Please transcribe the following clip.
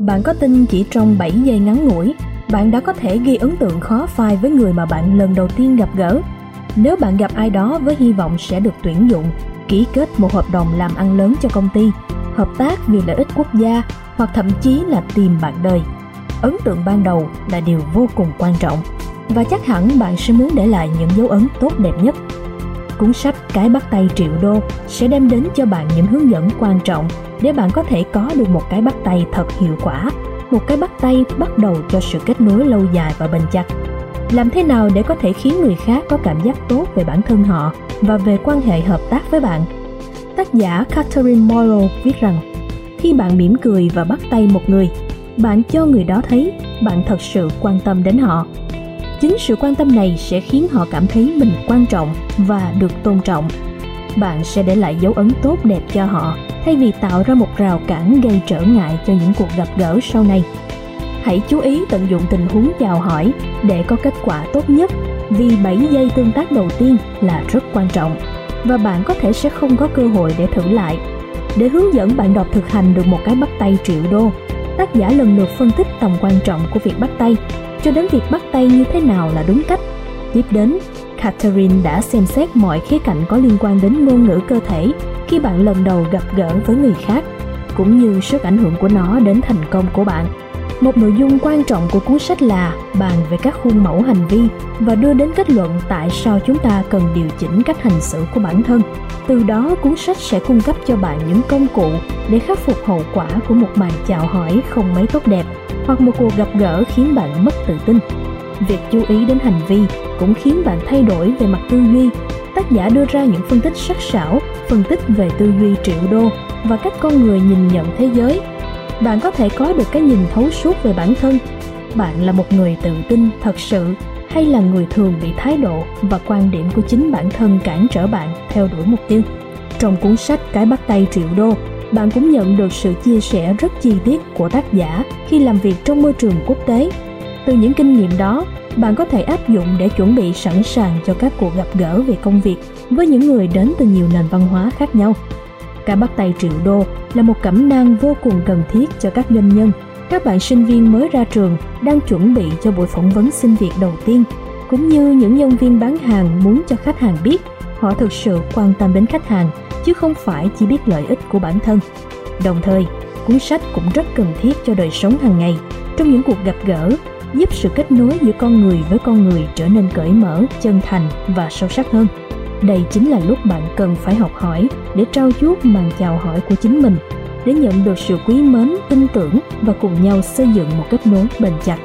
Bạn có tin chỉ trong 7 giây ngắn ngủi, bạn đã có thể ghi ấn tượng khó phai với người mà bạn lần đầu tiên gặp gỡ. Nếu bạn gặp ai đó với hy vọng sẽ được tuyển dụng, ký kết một hợp đồng làm ăn lớn cho công ty, hợp tác vì lợi ích quốc gia hoặc thậm chí là tìm bạn đời. Ấn tượng ban đầu là điều vô cùng quan trọng và chắc hẳn bạn sẽ muốn để lại những dấu ấn tốt đẹp nhất. Cuốn sách Cái bắt tay triệu đô sẽ đem đến cho bạn những hướng dẫn quan trọng để bạn có thể có được một cái bắt tay thật hiệu quả, một cái bắt tay bắt đầu cho sự kết nối lâu dài và bền chặt. Làm thế nào để có thể khiến người khác có cảm giác tốt về bản thân họ và về quan hệ hợp tác với bạn? Tác giả Catherine Morrow viết rằng, khi bạn mỉm cười và bắt tay một người, bạn cho người đó thấy bạn thật sự quan tâm đến họ. Chính sự quan tâm này sẽ khiến họ cảm thấy mình quan trọng và được tôn trọng. Bạn sẽ để lại dấu ấn tốt đẹp cho họ thay vì tạo ra một rào cản gây trở ngại cho những cuộc gặp gỡ sau này. Hãy chú ý tận dụng tình huống chào hỏi để có kết quả tốt nhất vì 7 giây tương tác đầu tiên là rất quan trọng và bạn có thể sẽ không có cơ hội để thử lại. Để hướng dẫn bạn đọc thực hành được một cái bắt tay triệu đô, tác giả lần lượt phân tích tầm quan trọng của việc bắt tay cho đến việc bắt tay như thế nào là đúng cách. Tiếp đến, Catherine đã xem xét mọi khía cạnh có liên quan đến ngôn ngữ cơ thể khi bạn lần đầu gặp gỡ với người khác, cũng như sức ảnh hưởng của nó đến thành công của bạn. Một nội dung quan trọng của cuốn sách là bàn về các khuôn mẫu hành vi và đưa đến kết luận tại sao chúng ta cần điều chỉnh cách hành xử của bản thân. Từ đó, cuốn sách sẽ cung cấp cho bạn những công cụ để khắc phục hậu quả của một màn chào hỏi không mấy tốt đẹp hoặc một cuộc gặp gỡ khiến bạn mất tự tin. Việc chú ý đến hành vi cũng khiến bạn thay đổi về mặt tư duy. Tác giả đưa ra những phân tích sắc sảo, phân tích về tư duy triệu đô và cách con người nhìn nhận thế giới. Bạn có thể có được cái nhìn thấu suốt về bản thân. Bạn là một người tự tin thật sự hay là người thường bị thái độ và quan điểm của chính bản thân cản trở bạn theo đuổi mục tiêu. Trong cuốn sách Cái bắt tay triệu đô, bạn cũng nhận được sự chia sẻ rất chi tiết của tác giả khi làm việc trong môi trường quốc tế. Từ những kinh nghiệm đó, bạn có thể áp dụng để chuẩn bị sẵn sàng cho các cuộc gặp gỡ về công việc với những người đến từ nhiều nền văn hóa khác nhau. Cả bắt tay triệu đô là một cẩm nang vô cùng cần thiết cho các doanh nhân, các bạn sinh viên mới ra trường đang chuẩn bị cho buổi phỏng vấn xin việc đầu tiên, cũng như những nhân viên bán hàng muốn cho khách hàng biết họ thực sự quan tâm đến khách hàng chứ không phải chỉ biết lợi ích của bản thân. Đồng thời, cuốn sách cũng rất cần thiết cho đời sống hàng ngày trong những cuộc gặp gỡ giúp sự kết nối giữa con người với con người trở nên cởi mở, chân thành và sâu sắc hơn. Đây chính là lúc bạn cần phải học hỏi để trau chuốt màn chào hỏi của chính mình, để nhận được sự quý mến, tin tưởng và cùng nhau xây dựng một kết nối bền chặt.